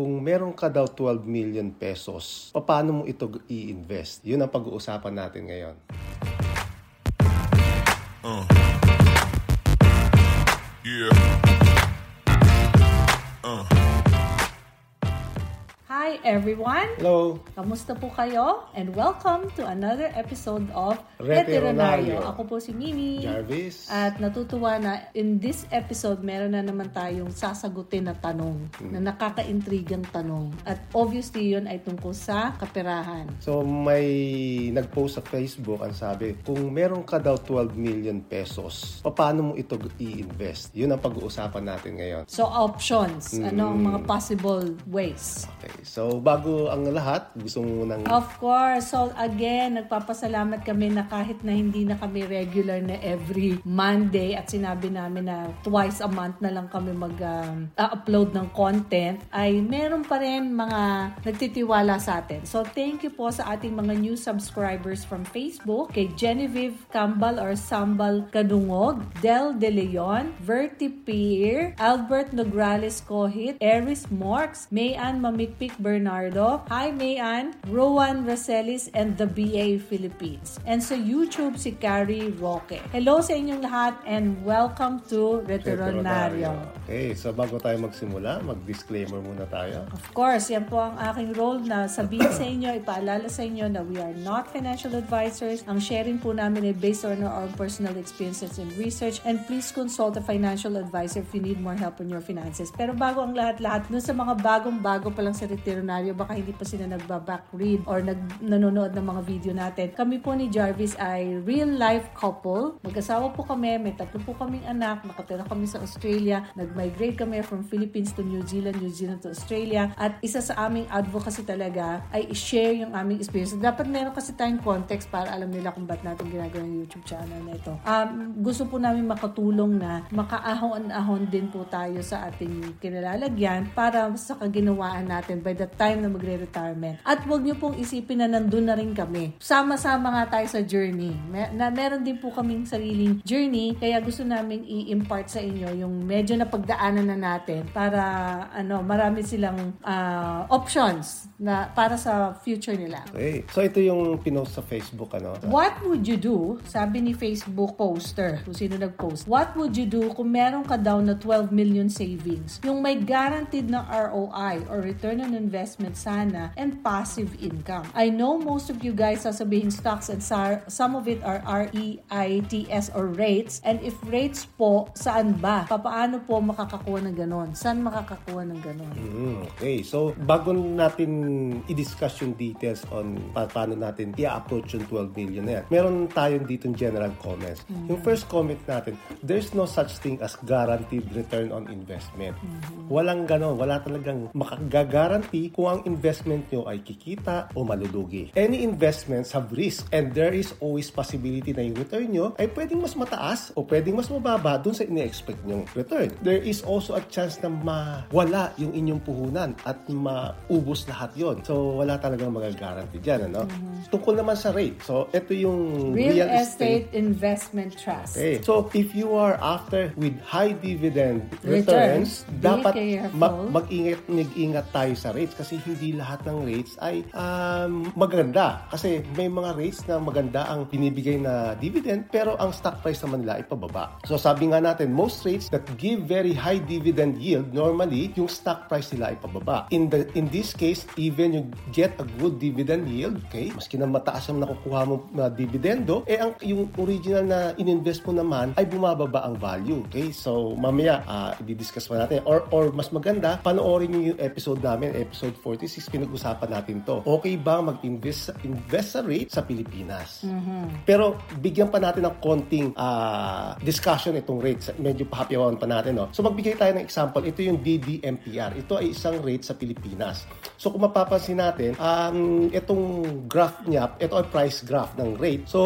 Kung meron ka daw 12 million pesos, paano mo ito i-invest? Yun ang pag-uusapan natin ngayon. Yeah. Uh. Hi everyone! Hello! Kamusta po kayo? And welcome to another episode of. Retironaryo. Ako po si Mimi. Jarvis? At natutuwa na in this episode, meron na naman tayong sasagutin na tanong, na nakaka-intrigang tanong. At obviously, yun ay tungkol sa kaperahan. So may nag-post sa Facebook ang sabi, kung meron ka daw 12 million pesos, paano mo ito i-invest? Yun ang pag-uusapan natin ngayon. So, options. Ano ang mga possible ways? Okay. So bago ang lahat, gusto mo nang Of course. So again, nagpapasalamat kami na kahit na hindi na kami regular na every Monday at sinabi namin na twice a month na lang kami mag-upload ng content, ay meron pa rin mga nagtitiwala sa atin. So thank you po sa ating mga new subscribers from Facebook, kay Genevieve Cambal or Sambal Kadungog, Del De Leon, Verti Pier, Albert Nograles Kohit, Eris Morks, Mayan Mamikpik Bernardo, Hi Mayan, Rowan Racelis, and the BA Philippines. And sa YouTube, si Carrie Roque. Hello sa inyong lahat and welcome to Veteranaryo. Okay, so bago tayo magsimula, mag-disclaimer muna tayo. Of course, yan po ang aking role na sabihin sa inyo, ipaalala sa inyo na we are not financial advisors. Ang sharing po namin ay based on our own personal experiences and research and please consult a financial advisor if you need more help on your finances. Pero bago ang lahat-lahat, dun sa mga bagong-bago pa lang sa Retironaryo, baka hindi pa sila nagba-back read or nag nanonood ng mga video natin. Kami po ni Jarvis ay real-life couple. Mag-asawa po kami, may tatlo po kaming anak, nakatira kami sa Australia, nag-migrate kami from Philippines to New Zealand, New Zealand to Australia, at isa sa aming advocacy talaga ay i-share yung aming experience. Dapat meron kasi tayong context para alam nila kung ba't natin ginagawa yung YouTube channel na ito. Um, gusto po namin makatulong na makaahon-ahon din po tayo sa ating kinalalagyan para sa kaginawaan natin by the time na magre-retirement. At huwag niyo pong isipin na nandun na rin kami. Sama-sama nga tayo sa journey. Mer- na meron din po kaming sariling journey, kaya gusto namin i-impart sa inyo yung medyo napagdaanan na natin para ano, marami silang ah, options na para sa future nila. Okay. So ito yung pinost sa Facebook ano. What would you do, sabi ni Facebook poster, kung sino nag-post, what would you do kung meron ka daw na 12 million savings? Yung may guaranteed na ROI or return on investment sana and passive income. I know most of you guys sasabihin stocks and SAR, some of it are REITs or rates. And if rates po, saan ba? Papaano po makakakuha ng ganon? Saan makakakuha ng ganon? Mm, okay. So, bago natin i-discuss yung details on pa- paano natin i-approach yung 12 million na yan, meron tayong dito general comments. Yung first comment natin, there's no such thing as guaranteed return on investment. Walang ganon. Wala talagang makagaranti kung ang investment nyo ay kikita o malulugi. Any investments have risk and there is always possibility na yung return nyo ay pwedeng mas mataas o pwedeng mas mababa dun sa ine-expect nyong return. There is also a chance na mawala yung inyong puhunan at maubos lahat yon. So, wala talagang magagaranti dyan. Ano? Tungkol naman sa rate. So, ito yung Real, estate investment trust. Okay. So, if you are after with high dividend Returns, returns, dapat mag-ingat, mag-ingat tayo sa rates kasi hindi lahat ng rates ay um, maganda. Kasi may mga rates na maganda ang binibigay na dividend pero ang stock price naman nila ay pababa. So, sabi nga natin, most rates that give very high dividend yield, normally, yung stock price nila ay pababa. In the in this case, even you get a good dividend yield, okay, maski na mataas ang nakukuha mo na dividendo, eh ang yung original na ininvest mo naman ay bumababa ang value. Okay? So, mamaya, uh, i-discuss pa natin. Or, or mas maganda, panoorin niyo yung episode namin, episode 46, pinag-usapan natin to. Okay ba mag-invest invest sa rate sa Pilipinas? Pero bigyan pa natin ng konting ah, discussion itong rates. Medyo pahapiawan pa natin. No? So magbigay tayo ng example. Ito yung DDMPR. Ito ay isang rate sa Pilipinas. So kung mapapansin natin, um, itong graph niya, ito ay price graph ng rate. So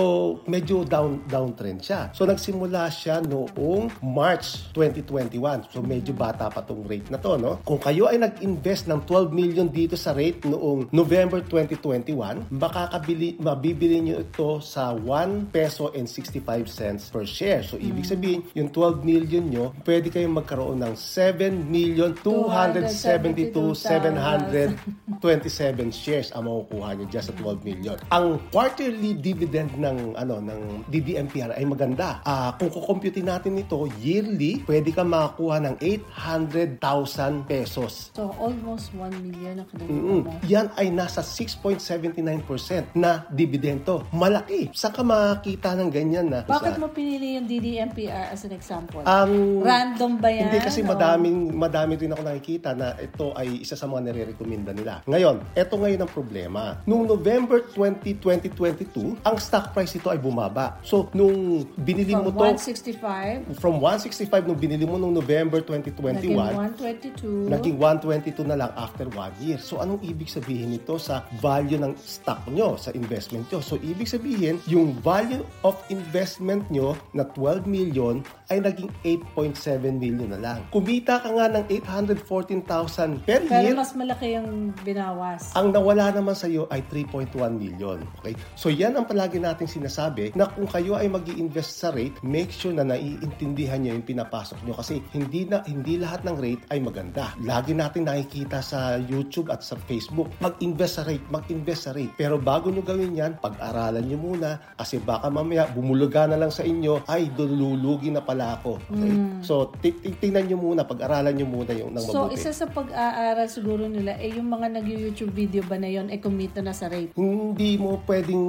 medyo down downtrend siya. So nagsimula siya noong March 2021. So medyo bata pa tong rate na to, no? Kung kayo ay nag-invest ng 12 million dito sa rate noong November 2021, makakabili mabibili niyo ito sa 1 peso and 65 cents per share. So ibig sabihin, yung 12 million nyo, pwede kayong magkaroon ng 7 million 272,727 shares ang makukuha nyo just sa 12 million. Ang quarterly dividend ng ano ng DDMPR ay maganda. Ah, kung kukomputin natin ito yearly, pwede ka makakuha ng 800,000 pesos. So, almost 1 million ang Mm, mo. Yan ay nasa 6.79% na dividendo. Malaki. Saan ka makakita ng ganyan na? Bakit Sa- mo pinili yung DDMPR as an example? Ang Random ba yan? Hindi kasi O- madaming madami rin ako nakikita na ito ay isa sa mga nire-recommenda nila. Ngayon, ito ngayon ang problema. Noong November 20, 2022, ang stock price ito ay bumaba. So, nung binili From mo to 165, from 165 nung binili mo nung November naging 2021, 122. naging 122 na lang after one year. So, anong ibig sabihin nito sa value ng stock nyo, sa investment nyo? So, ibig sabihin, yung value of investment nyo na 12 million ay naging 8.7 million na lang. Kumita ka nga ng 814,000 per Pero year, mas malaki yung binawas. ang nawala naman sa iyo ay 3.1 million. Okay? So yan ang palagi nating sinasabi na kung kayo ay mag invest sa rate, make sure na naiintindihan niyo yung pinapasok niyo kasi hindi na hindi lahat ng rate ay maganda. Lagi natin nakikita sa YouTube at sa Facebook, mag-invest sa rate, mag-invest sa rate. Pero bago niyo gawin yan, pag-aralan niyo muna kasi baka mamaya bumuluga na lang sa inyo, ay dululugi na pala ako. Okay? So ti- ti- tingnan niyo muna, pag-aralan niyo muna yung nang So, mabuti. isa sa pag-aaral siguro nila, eh, yung mga nag-YouTube video ba na yun, eh, kumita na sa rate. hindi mo pwedeng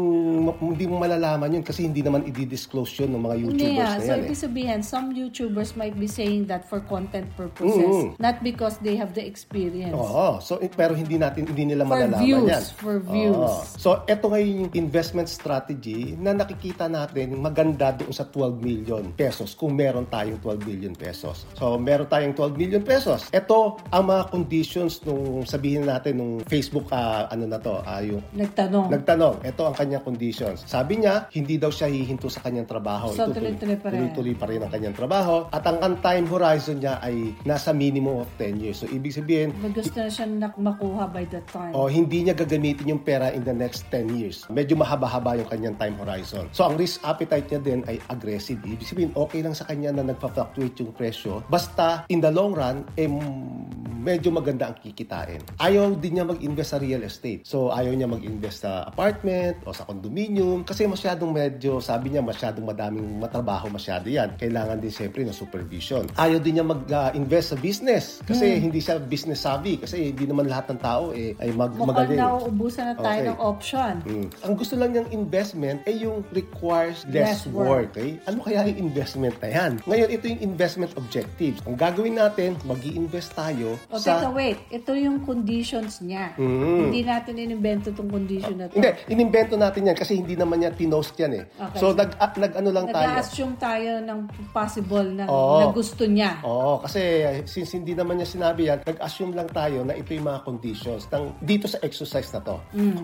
hindi mo malalaman yun kasi hindi naman i-disclose yun ng mga YouTubers ah. na So, yan eh. ibig sabihin, some YouTubers might be saying that for content purposes, Mm. not because they have the experience. Oo. So, eh, pero hindi natin hindi nila For malalaman views, yan. for views. Oo. So, eto ngayon yung investment strategy na nakikita natin maganda doon sa 12 million pesos kung meron tayong 12 million pesos. So, meron tayong 12 million pesos. Ito ang mga conditions nung sabihin natin nung Facebook ah, ano na to, ah, yung Nagtanong. Nagtanong, ito ang kanyang conditions. Sabi niya, hindi daw siya hihinto sa kanyang trabaho. So, tuloy-tuloy pa rin. Tuloy-tuloy pa rin ang kanyang trabaho. At ang, time horizon niya ay nasa minimum of 10 years. So, ibig sabihin, gusto na siya nak- makuha by that time. o hindi niya gagamitin yung pera in the next 10 years. Medyo mahaba-haba yung kanyang time horizon. So, ang risk appetite niya din ay aggressive. Ibig sabihin, okay lang sa kanya na nagpa-fluctuate yung presyo. Basta, in the long run, eh, medyo maganda ang kikitain. Ayaw din niya mag-invest sa real estate. So, ayaw niya mag-invest sa apartment o sa condominium kasi masyadong medyo, sabi niya, masyadong madaming matrabaho masyado yan. Kailangan din siyempre ng supervision. Ayaw din niya mag-invest sa business kasi hindi siya business savvy kasi hindi naman lahat ng tao eh, ay mag Mukhang magaling. nauubusan na tayo Okay. ng option. Mm. Ang gusto lang niyang investment ay yung requires less, Less work. work. Okay? Ano kaya yung investment na yan? Ngayon, ito yung investment objectives. Ang gagawin natin, mag invest tayo O sa... teka, wait. Ito yung conditions niya. Mm. Hindi natin inimbento tong condition na to. Hindi, inimbento natin yan kasi hindi naman yan pinost yan eh. Okay. So, nag, ah, nag-ano lang tayo. Nag-assume tayo ng possible na, Oo. na gusto niya. Oo, kasi since hindi naman niya sinabi yan, nag-assume lang tayo na ito yung mga conditions ng, dito sa exercise na to.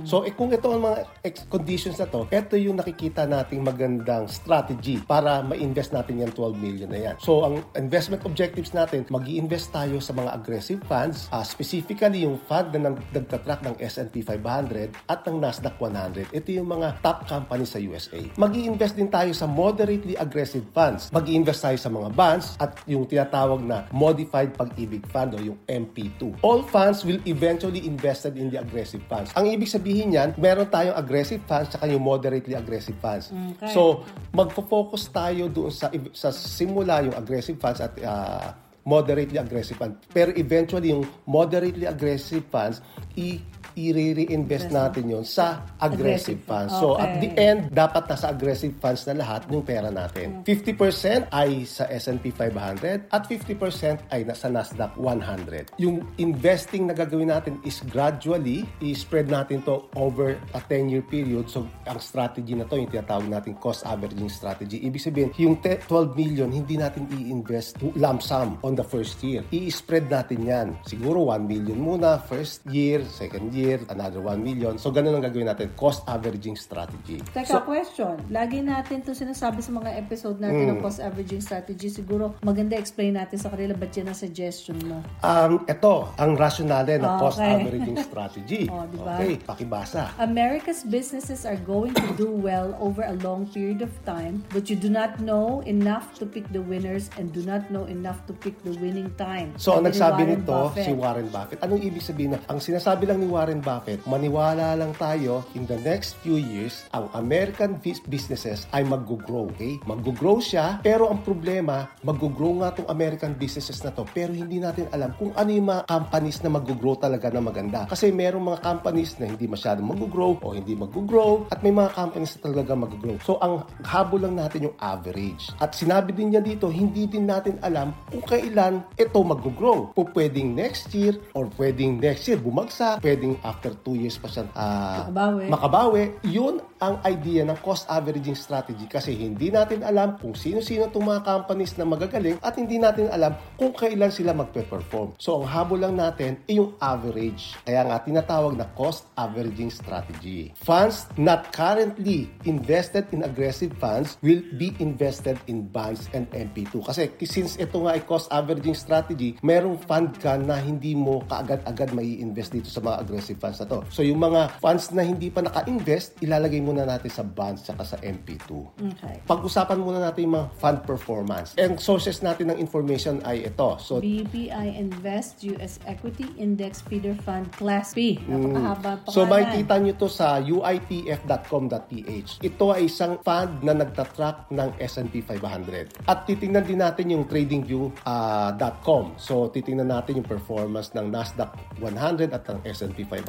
So, eh, kung ito ang mga ex- conditions na to, ito yung nakikita nating magandang strategy para ma-invest natin yung 12 million na yan. So, ang investment objectives natin, mag invest tayo sa mga aggressive funds, ah, specifically yung fund na nag- nagtatrack ng S&P 500 at ng Nasdaq 100. Ito yung mga top companies sa USA. mag invest din tayo sa moderately aggressive funds. mag invest tayo sa mga bonds at yung tinatawag na modified pag-ibig fund o yung MP2. All funds will eventually invested in the aggressive funds. Ang ibig sabihin yan, meron tayong aggressive funds at yung moderately aggressive funds. Okay. So, magfo-focus tayo doon sa sa simula yung aggressive funds at ah, moderately aggressive funds. Pero eventually, yung moderately aggressive funds, i i-reinvest natin yon sa aggressive Aggressive. funds. So at the end, dapat nasa aggressive funds na lahat yung pera natin. 50% ay sa S&P 500 at 50% ay nasa Nasdaq 100. Yung investing na gagawin natin is gradually, i-spread natin to over a 10-year period. So ang strategy na to, yung tinatawag natin cost averaging strategy. Ibig sabihin, yung te- 12 million, hindi natin i-invest lump sum on the first year. I-spread natin yan. Siguro 1 million muna, first year, second year, another 1 million. So ganun ang gagawin natin, cost averaging strategy. Teka, question. Lagi natin to sinasabi sa mga episode natin Hmm. ng cost averaging strategy. Siguro maganda explain natin sa kanila ba't yan ang suggestion mo. Um, ito, ang rationale ng cost Okay. averaging strategy. Oh, di ba? Okay, pakibasa. America's businesses are going to do well over a long period of time, but you do not know enough to pick the winners and do not know enough to pick the winning time. So, ang nagsabi Warren nito, Buffett. si Warren Buffett. Anong ibig sabihin na? Ang sinasabi lang ni Warren Buffett, maniwala lang tayo in the next few years, ang American bus- businesses ay mag-grow. Okay? Mag-grow siya, pero ang problema, mag-grow nga itong American businesses na to, pero hindi natin alam kung ano yung mga companies na mag-grow talaga na maganda. Kasi merong mga companies na hindi masyadong mag-grow o hindi mag-grow at may mga companies na talaga mag-grow. So, ang habol lang natin yung average. At sinabi din niya dito, hindi din natin alam kung kailan ito mag-grow. O pwedeng next year or pwedeng next year bumagsak, pwedeng after 2 years pa siya ah, Makabawi. makabawi. Yun ang idea ng cost averaging strategy kasi hindi natin alam kung sino-sino itong mga companies na magagaling at hindi natin alam kung kailan sila magpe-perform. So, ang habol lang natin ay yung average. Kaya nga tinatawag na cost averaging strategy. Funds not currently invested in aggressive funds will be invested in bonds and MP2. Kasi since ito nga ay cost averaging strategy, merong fund ka na hindi mo kaagad-agad mai invest dito sa mga aggressive funds na to. So, yung mga funds na hindi pa naka-invest, ilalagay muna natin sa bonds at sa MP2. Okay. Pag-usapan muna natin yung mga fund performance. And sources natin ng information ay ito. So, BPI Invest US Equity Index Feeder Fund Class B. Napakahaba So pangalan. makikita nyo to sa uitf.com.ph. Ito ay isang fund na nagtatrack ng S&P 500. At titingnan din natin yung tradingview.com. so titingnan natin yung performance ng Nasdaq 100 at ng S&P 500.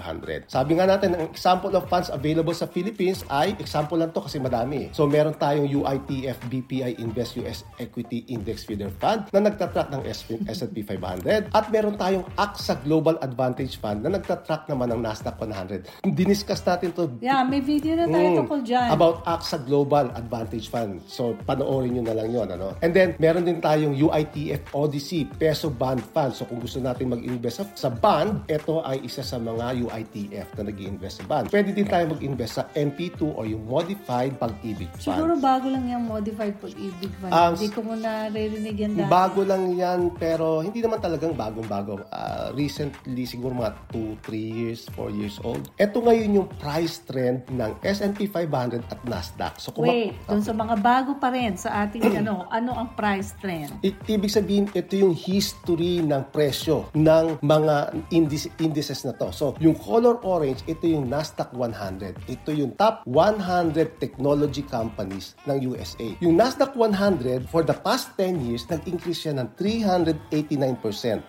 Sabi nga natin, ang example of funds available sa Philippines ay, example lang to kasi madami. So meron tayong UITF BPI Invest US Equity Index Feeder Fund na nagtatrack ng S&P 500 at meron tayong AXA Global Advantage Fund na nagtatrack naman ng Nasdaq 100. Diniscuss natin to Yeah, may video na tayo Mm, tungkol dyan. About AXA Global Advantage Fund. So, panoorin nyo na lang yon ano? And then, meron din tayong UITF Odyssey Peso Bond Fund. So, kung gusto natin mag-invest sa, sa bond, ito ay isa sa mga UITF na nag invest sa bond. Pwede din tayo mag-invest sa MP2 o yung Modified Pag-ibig Fund. Siguro bago lang yung modified pag-ibig fund. Um, Hindi ko mo naririnig yan dati. Bago lang yan, pero hindi naman talagang bagong-bago. Ah, recently, siguro mga 2, 3 years, 4 years old. Ito ngayon yung price trend ng S&P 500 at Nasdaq. So, kung Wait, mak- dun sa mga bago pa rin sa ating ano, ano ang price trend? I- ibig sabihin, ito yung history ng presyo ng mga indices, indices na to. So, yung color orange, ito yung Nasdaq 100. Ito yung top 100 technology companies ng USA. Yung Nasdaq 100, for the past 10 years, nag-increase siya ng 389%.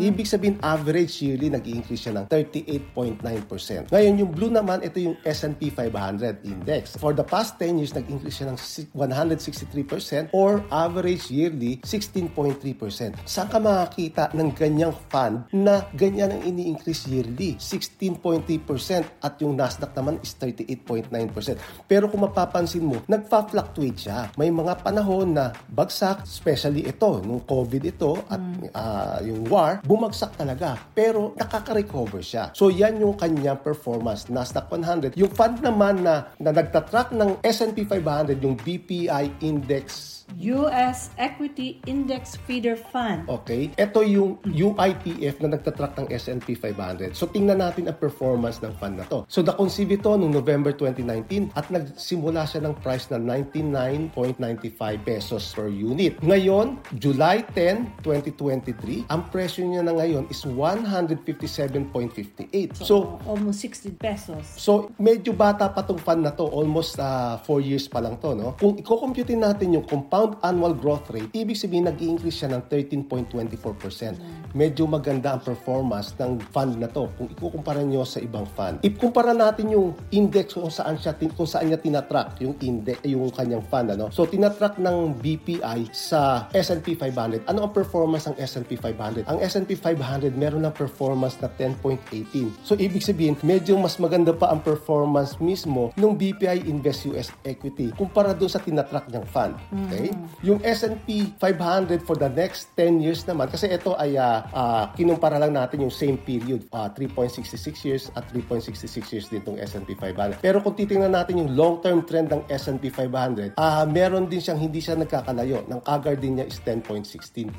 Ibig sabihin, average yearly, nag-increase siya ng 38.9%. Ngayon, yung blue naman, ito yung S&P 500 index. For the past 10 years, nag-increase siya ng si- 163% or average yearly 16.3%. Saan ka makakita ng ganyang fund na ganyan ang ini-increase yearly? 16.3% at yung Nasdaq naman is 38.9%. Pero kung mapapansin mo, nagfa-fluctuate siya. May mga panahon na bagsak, especially ito, nung COVID ito at ah, yung war, bumagsak talaga. Pero nakaka-recover siya. So yan yung kanyang performance. Nasdaq 100. Yung fund naman na, na nagtatrack ng S&P 500, yung BPI Index US Equity Index Feeder Fund. Okay? Ito yung UITF na nagtatrack ng S&P 500. So, tingnan natin ang performance ng fund na to. So, na-conceive ito noong November 2019 at nagsimula siya ng price na 99.95 pesos per unit. Ngayon, July 10, 2023, ang presyo niya na ngayon is 157.58. So, almost 60 pesos. So, medyo bata pa tong fund na to. Almost 4 years pa lang to, no? Kung i-compute natin yung compound compound annual growth rate, ibig sabihin nag-i-increase siya ng 13.24%. Medyo maganda ang performance ng fund na to kung ikukumpara nyo sa ibang fund. Ikumpara natin yung index kung saan siya kung saan niya tinatrack yung index yung kanyang fund ano. So tinatrack ng BPI sa S&P 500. Ano ang performance ng S&P 500? Ang S&P 500 meron ng performance na 10.18. So ibig sabihin medyo mas maganda pa ang performance mismo ng BPI Invest US Equity kumpara doon sa tinatrack niyang fund. Okay? Yung S&P 500 for the next 10 years naman kasi ito ay uh, uh, kinumpara lang natin yung same period uh, 3.66 years at 3.66 years din itong S&P 500. Pero kung titingnan natin yung long-term trend ng S&P 500, uh, meron din siyang hindi siya nagkakalayo. Ng CAGR din niya is 10.16%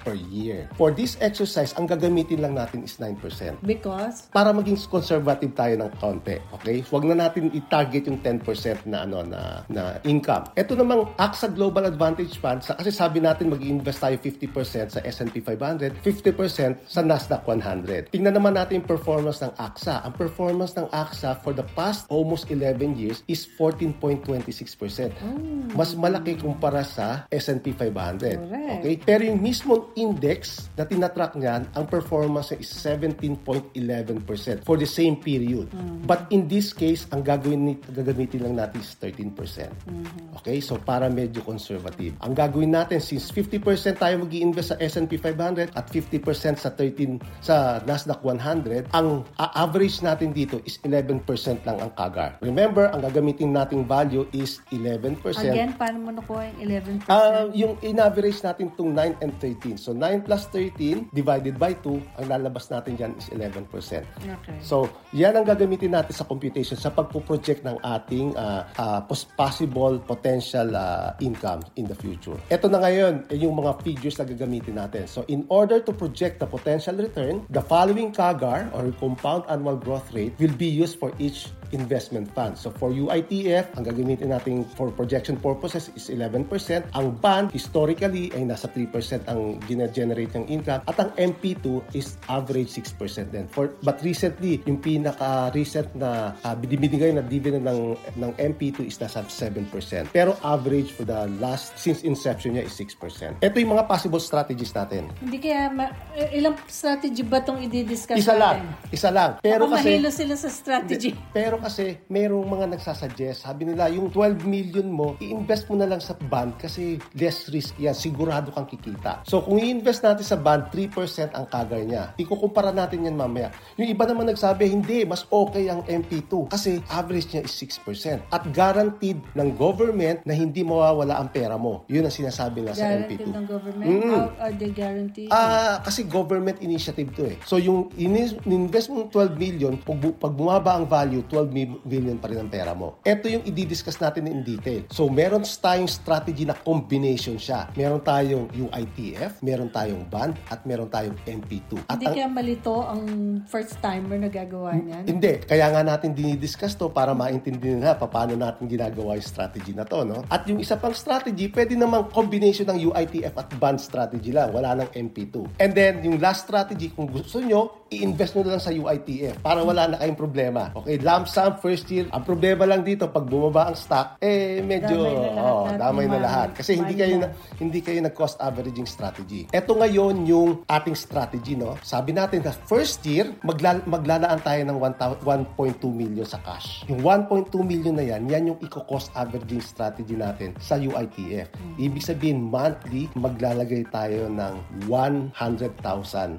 per year. For this exercise, ang gagamitin lang natin is 9%. Because? Para maging conservative tayo ng konti. Okay? Huwag na natin i-target yung 10% na ano na na income. Ito namang AXA Global Advantage Fund, sa, kasi sabi natin mag-invest tayo 50% sa S&P 500, 50% sa Nasdaq 100. Tingnan naman natin yung performance ng AXA. Ang performance ng AXA for the past almost 11 years is 14.26%. Mm. Mas malaki kumpara sa S&P 500. Correct. Okay? Pero yung mismong index na tinatrack niyan, ang performance is 17.11% for the same period. Mm. But in this case, ang gagawin gagamitin lang natin is 13%. Mm-hmm. Okay? So para medyo conservative. Ang gagawin natin since 50% tayo mag-iinvest sa S&P 500 at 50% sa 13 sa Nasdaq 100, ang average natin dito is 11% lang ang CAGR. Remember, ang gagamitin nating value is 11%. Again, paano mo nakuha yung 11%? Uh, yung in-average natin itong 9 and 13. So 9 plus 13 divided by 2, ang lalabas natin dyan is 11%. Okay. So, yan ang gagamitin natin sa computation sa pagpo-project ng ating uh, uh, possible potential uh, income in the future. Ito na ngayon, eh, yung mga figures na gagamitin natin. So, in order to project the potential return, the following CAGR or compound annual growth rate will be used for each investment fund. So for UITF, ang gagamitin natin for projection purposes is 11%. Ang bond, historically, ay nasa 3% ang generate ng income. At ang MP2 is average 6% din. For, but recently, yung pinaka-recent na uh, binibigay na dividend ng, ng MP2 is nasa 7%. Pero average for the last, since inception niya is 6%. Ito yung mga possible strategies natin. Hindi kaya, ma- ilang strategy ba itong i-discuss Isa lang. Isa lang. Pero Baka kasi... mahilo sila sa strategy. Pero kasi merong mga nagsasuggest, sabi nila, yung 12 million mo, i-invest mo na lang sa bond kasi less risk yan, sigurado kang kikita. So kung i-invest natin sa bond, 3% ang kagar niya. Ikukumpara natin yan mamaya. Yung iba naman nagsabi, hindi, mas okay ang MP2 kasi average niya is 6%. At guaranteed ng government na hindi mawawala ang pera mo. Yun ang sinasabi nila sa MP2. Guaranteed ng government? Mm. How are they guaranteed? Ah, kasi government initiative to eh. So yung in-invest mong 12 million, pag, pag bumaba ang value, 12 mi- million pa rin ang pera mo. Ito yung i-discuss natin in detail. So meron tayong strategy na combination siya. Meron tayong UITF, meron tayong bond, at meron tayong MP2. At Hindi ang- kaya malito ang first timer na gagawa niyan? hindi. Kaya nga natin dinidiscuss to para maintindihan na paano natin ginagawa yung strategy na to. No? At yung isa pang strategy, pwede namang combination ng UITF at bond strategy lang. Wala ng MP2. And then, yung last strategy, kung gusto nyo, i-invest nyo na lang sa UITF para wala na kayong problema. Okay, lump sum first year. Ang problema lang dito, pag bumaba ang stock, eh medyo Damay na lahat oh, damay na lahat. Kasi hindi kayo na, hindi kayo nag-cost averaging strategy. Ito ngayon yung ating strategy, no? Sabi natin na first year, magla- maglalaan tayo ng 1,000 1.2 million sa cash. Yung 1.2 million na yan, yan yung eco-cost averaging strategy natin sa UITF. Ibig sabihin, monthly, maglalagay tayo ng 100,000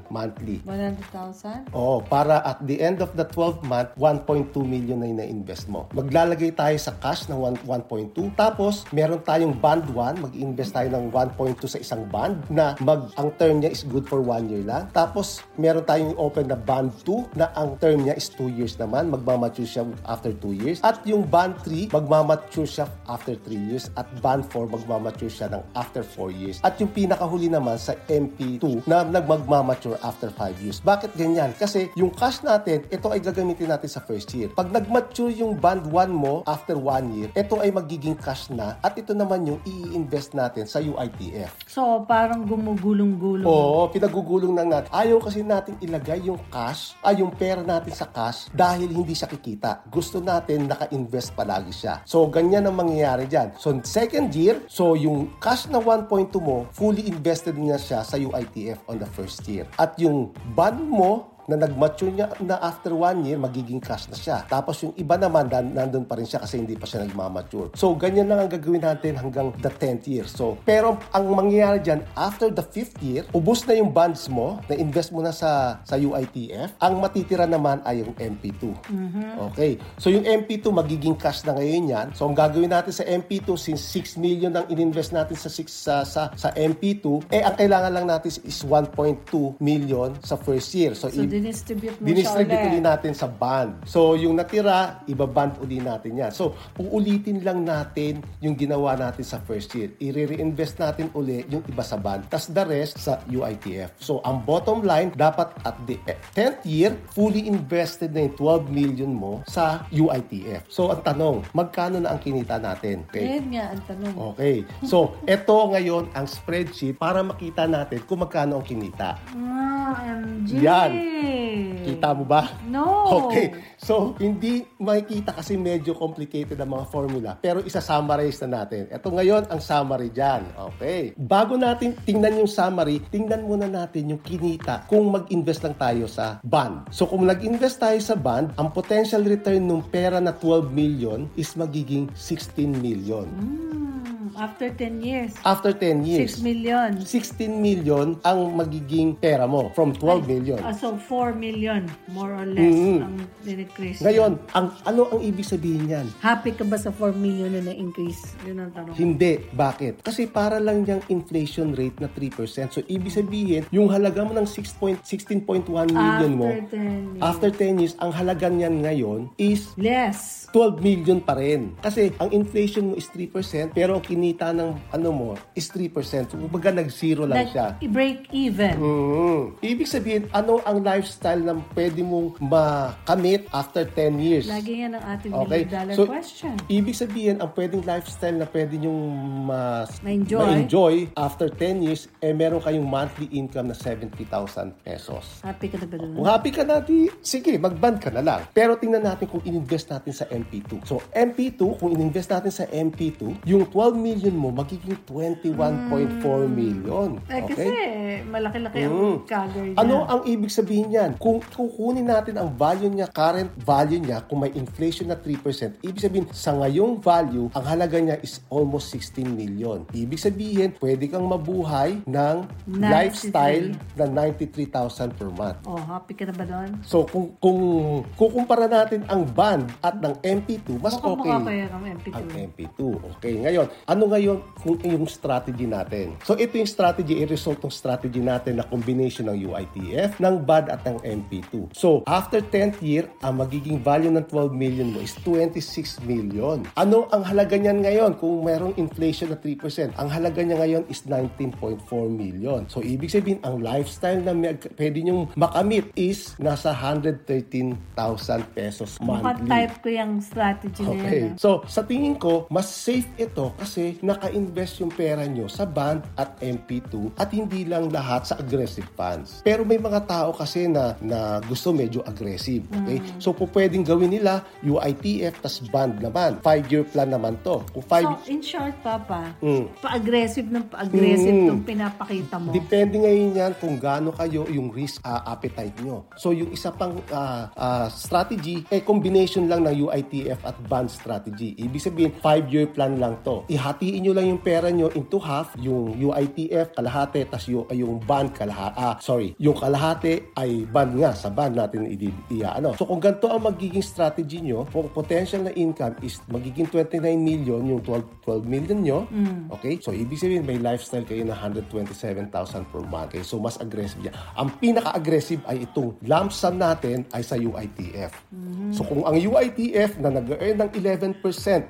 monthly. 100,000? Oo, para at the end of the 12 month, 1.2 million na na-invest mo. Maglalagay tayo sa cash ng 1 1.2. Tapos, meron tayong bond 1, mag-invest tayo ng 1.2 sa isang bond na mag, ang term niya is good for 1 year lang. Tapos, meron tayong open na bond 2 na ang term niya is 2 years naman. Magmamature siya after 2 years. At yung bond 3, magmamature siya after 3 years. At bond 4, magmamature siya ng after 4 years. At yung pinakahuli naman sa MP2 na nagmagmamature after 5 years. Bakit ganyan yan. Kasi yung cash natin, ito ay gagamitin natin sa first year. Pag nag-mature yung bond 1 mo after 1 year, ito ay magiging cash na at ito naman yung i-invest natin sa UITF. So, parang gumugulong-gulong. Oo, pinagugulong lang natin. Ayaw kasi natin ilagay yung cash, ay yung pera natin sa cash dahil hindi siya kikita. Gusto natin naka-invest palagi siya. So, ganyan ang mangyayari dyan. So, second year, so yung cash na 1.2 mo, fully invested na siya sa UITF on the first year. At yung bond mo, na nag-mature niya na after one year, magiging cash na siya. Tapos yung iba naman, dan, nandun pa rin siya kasi hindi pa siya nagmamature. So, ganyan lang ang gagawin natin hanggang the 10th year. So, pero ang mangyayari dyan, after the 5th year, ubos na yung bonds mo, na invest mo na sa, sa UITF, ang matitira naman ay yung MP2. Okay. So, yung MP2, magiging cash na ngayon yan. So, ang gagawin natin sa MP2, since 6 million ang ininvest natin sa, six, sa, sa, sa MP2, eh, ang kailangan lang natin is 1.2 million sa first year. So, So, dinistribute mo dinistribute siya uli ulit. natin sa band. So, yung natira, ibaband uli natin yan. So, uulitin lang natin yung ginawa natin sa first year. I-reinvest natin uli yung iba sa band. Tapos the rest sa UITF. So, ang bottom line, dapat at the 10th year, fully invested na yung 12 million mo sa UITF. So, ang tanong, magkano na ang kinita natin? Okay. Yan nga ang tanong. Okay. So, ito ngayon ang spreadsheet para makita natin kung magkano ang kinita. Ah, MJ. Yan. Kita mo ba? No. Okay. So, hindi makikita kasi medyo complicated ang mga formula. Pero isa-summarize na natin. Ito ngayon ang summary dyan. Okay. Bago natin tingnan yung summary, tingnan muna natin yung kinita kung mag-invest lang tayo sa bond. So, kung nag-invest tayo sa bond, ang potential return ng pera na 12 million is magiging 16 million. Hmm, after 10 years. After 10 years. 6 million. 16 million ang magiging pera mo from 12 million. Ah, so, 4 million, more or less, Mhm. ang dinecrease. Ngayon, ang ano ang ibig sabihin niyan? Happy ka ba sa 4 million na na-increase? Yun ang tanong. Hindi. Bakit? Kasi para lang niyang inflation rate na 3%. So, ibig sabihin, yung halaga mo ng 6 point- 16.1 million mo, After 10 years. after 10 years, ang halaga niyan ngayon is Less. 12 million pa rin. Kasi ang inflation mo is 3%, pero ang kinita ng ano mo is 3%. So, kumbaga nag-zero lang Like, siya. i-break even. Mm. Ibig sabihin, ano ang lifestyle na pwede mong makamit after 10 years? Lagi yan ang ating Okay. million dollar So, question. ibig sabihin, ang pwedeng lifestyle na pwede nyong mas, Ma-enjoy. ma-enjoy after 10 years, eh meron kayong monthly income na 70,000 pesos. Happy ka na ba dun? Kung happy ka na, di, sige, mag-band ka na lang. Pero tingnan natin kung in-invest natin sa MP2. So, MP2, kung in-invest natin sa MP2, yung 12 million mo, magiging 21.4 million. Eh, kasi malaki-laki ang Mm. cover niya. Ano ang ibig sabihin niyan? Kung kukunin natin ang value niya, current value niya, kung may inflation na 3%, ibig sabihin, sa ngayong value, ang halaga niya is almost 16 million. Ibig sabihin, pwede kang mabuhay ng 93. lifestyle na 93,000 per month. Oh, happy ka na ba doon? So, kung, kung kukumpara natin ang band at ng MP2, mas Mukhang okay mukha kaya ng MP2. ang MP2. Okay, ngayon, ano ngayon kung yung strategy natin? So, ito yung strategy, i-result ng strategy natin na combination ng UITF, ng BAD at ng MP2. So, after 10th year, ang magiging value ng 12 million mo is 26 million. Ano ang halaga niyan ngayon kung mayroong inflation na 3%? Ang halaga niya ngayon is 19.4 million. So, ibig sabihin, ang lifestyle na may, pwede nyong makamit is nasa 113,000 pesos Mukhang monthly. type ko yung strategy na yan. Okay. ah. So, sa tingin ko, mas safe ito kasi naka-invest yung pera nyo sa bond at MP2 at hindi lang lahat sa aggressive funds. Pero may mga tao kasi na, na gusto medyo aggressive. Okay? Hmm. So, po pwedeng gawin nila UITF tas bond naman. Five-year plan naman to. Kung five, So, in short, Papa, Mm. pa-aggressive ng pa-aggressive Mm. itong pinapakita mo. Depende ngayon yan kung gaano kayo yung risk ah, appetite nyo. So yung isa pang ah, ah, strategy, eh combination lang ng UITF at bond strategy. Ibig sabihin, 5-year plan lang to. Ihatiin nyo lang yung pera nyo into half, yung UITF kalahati, tas yung, yung bond kalahati. Ah, sorry, yung kalahati ay bond nga, sa bond natin i, i ano. So kung ganito ang magiging strategy nyo, kung potential na income is magiging 29 million, yung 12, 12 million nyo, okay? So ibig sabihin, may lifestyle kayo na 127,000 per month. Okay? So mas aggressive yan. Ang pinaka-aggressive ay itong lump sum natin ay sa UITF. So kung ang UITF na nag-earn ng 11%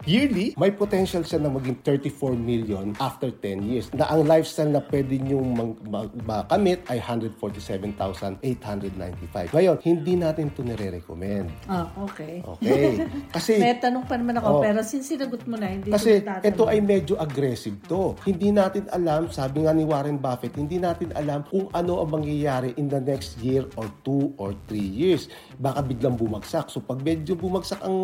yearly, may potential siya na maging 34 million after 10 years. Na ang lifestyle na pwede nyo mang- ma- makamit ay 147,895. Ngayon, hindi natin ito nire-recommend. Ah, okay. Okay? Kasi May tanong pa naman ako, Oh. pero since sinagot mo na, hindi Kasi ito ay medyo aggressive to. Hindi natin alam, sabi nga ni Warren Buffett, hindi natin alam kung ano ang mangyayari in the next year or two or three years. Baka biglang bumagsak. So pag medyo bumagsak ang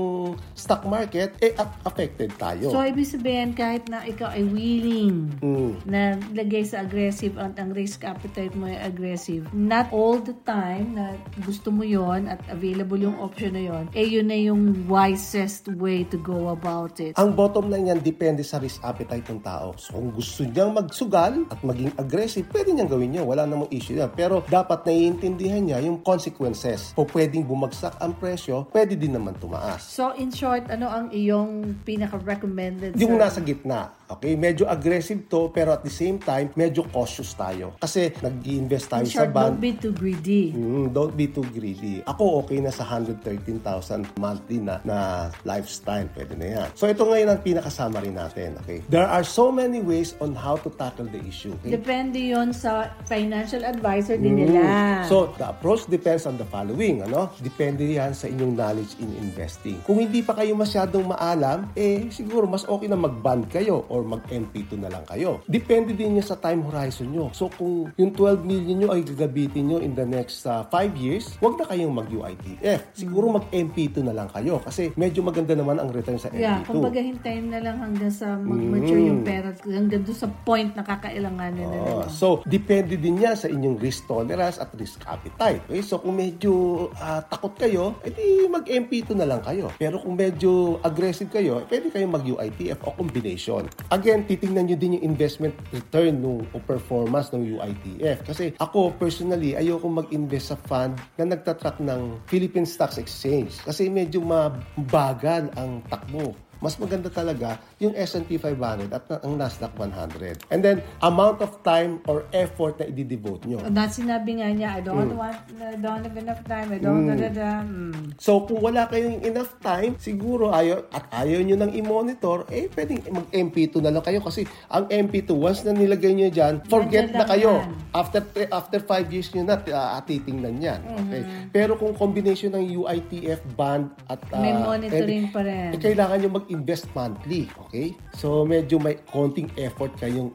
stock market, eh affected tayo. So, ibig sabihin, kahit na ikaw ay willing Mm. na lagay sa aggressive at ang risk appetite mo ay aggressive, not all the time na gusto mo yon at available yung option na yon, eh yun na yung wisest way to go about it. Ang bottom line yan, depende sa risk appetite ng tao. So kung gusto niyang magsugal at maging aggressive, pwede niyang gawin niya. Wala namang issue yan. Pero dapat naiintindihan niya yung consequences. O pwedeng bumagsak ang presyo, pwede din naman tumaas. So, in short, ano ang iyong pinaka-recommended Yung sa- nasa gitna. not. Okay, medyo aggressive to pero at the same time, medyo cautious tayo. Kasi nag-invest tayo In sa bond. don't be too greedy. Mm, don't be too greedy. Ako okay na sa 113,000 monthly na, na lifestyle. Pwede na yan. So ito ngayon ang pinaka-summary natin. Okay? There are so many ways on how to tackle the issue. Okay? Depende yon sa financial advisor din nila. So, the approach depends on the following, ano? Depende yan sa inyong knowledge in investing. Kung hindi pa kayo masyadong maalam, eh, siguro mas okay na mag-bond kayo or mag-MP2 na lang kayo. Depende din yan sa time horizon nyo. So, kung yung 12 million nyo ay gagabitin nyo in the next 5 years, wag na kayong mag-UITF. Siguro mag-MP2 na lang kayo kasi medyo maganda naman ang return sa MP2. Yeah, kumbaga hintayin na lang hanggang sa mag-mature yung pera hanggang doon sa point na kakailanganin na Oh, nila. so, depende din yan sa inyong risk tolerance at risk appetite. Okay? So, kung medyo ah, takot kayo, edi mag-MP2 na lang kayo. Pero kung medyo aggressive kayo, pwede kayong mag-UITF o combination. Again, titingnan nyo din yung investment return nung, o performance ng UITF. Kasi ako, personally, ayoko mag-invest sa fund na nagtatrack ng Philippine Stocks Exchange. Kasi medyo mabagal ang takbo mas maganda talaga yung S&P 500 at ang Nasdaq 100. And then, amount of time or effort na i-devote nyo. At sinabi nga niya, I don't want, I don't have enough time, I don't, da, da, da. Mm. So, kung wala kayong enough time, siguro ayaw, at ayaw nyo nang i-monitor, eh, pwedeng mag-MP2 na lang kayo. Kasi ang MP2, once na nilagay nyo dyan, forget Nandiyan na kayo. yan. After after 5 years nyo na, uh, titingnan yan. Okay? Pero kung combination ng UITF, bond, at... Mm-hmm. May ah, monitoring and- pa rin. eh, kailangan nyo mag-invest monthly. Okay? So, medyo may konting effort kayong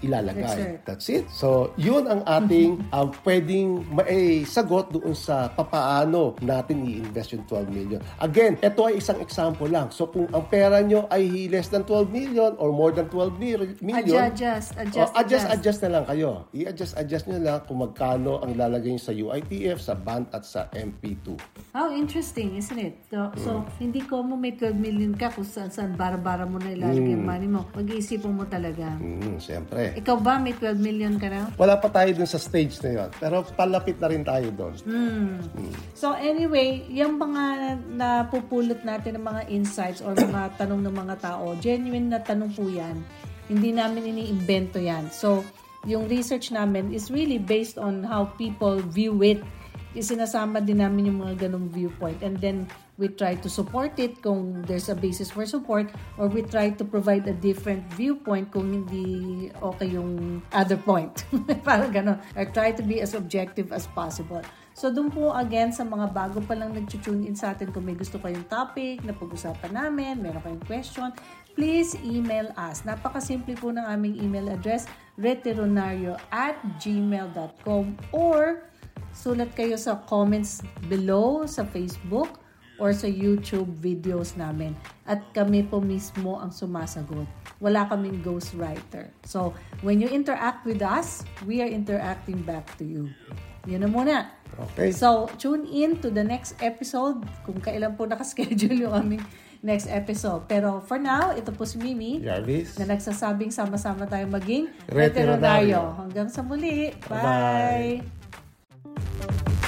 ilalagay. That's That's it. So, yun ang ating um, pwedeng maisagot doon sa papaano natin i-invest yung 12 million. Again, ito ay isang example lang. So, kung ang pera nyo ay less than 12 million or more than 12 mil- million, Adjust, adjust, Oh, adjust, adjust na lang kayo. I-adjust, adjust nyo lang kung magkano ang lalagay nyo sa UITF, sa bond at sa MP2. How interesting, isn't it? So, so hindi ko mo may 12 million ka kung saan saan bara-bara mo na ilalagay yung money mo. Pag-iisipan mo talaga. Hmm, siyempre. Ikaw ba may 12 million ka na? Wala pa tayo dun sa stage na yun. Pero palapit na rin tayo doon. So anyway, yung mga napupulot natin ng mga insights or mga tanong ng mga tao, genuine na tanong po yan. Hindi namin iniimbento yan. So, yung research namin is really based on how people view it. Isinasama din namin yung mga ganong viewpoint. And then, we try to support it kung there's a basis for support or we try to provide a different viewpoint kung hindi okay yung other point. Parang ganon. Or try to be as objective as possible. So, doon po again sa mga bago pa lang nag-tune in sa atin kung may gusto kayong topic na pag-usapan namin, meron kayong question, please email us. Napakasimple po ng aming email address, retironario at gmail.com or sulat kayo sa comments below sa Facebook or sa YouTube videos namin. At kami po mismo ang sumasagot. Wala kaming ghostwriter. So, when you interact with us, we are interacting back to you. Yun na muna. Okay. So, tune in to the next episode kung kailan po nakaschedule yung aming next episode. Pero for now, ito po si Mimi Jarvis? na nagsasabing sama-sama tayo maging Retironaryo. Hanggang sa muli. Bye-bye. Bye!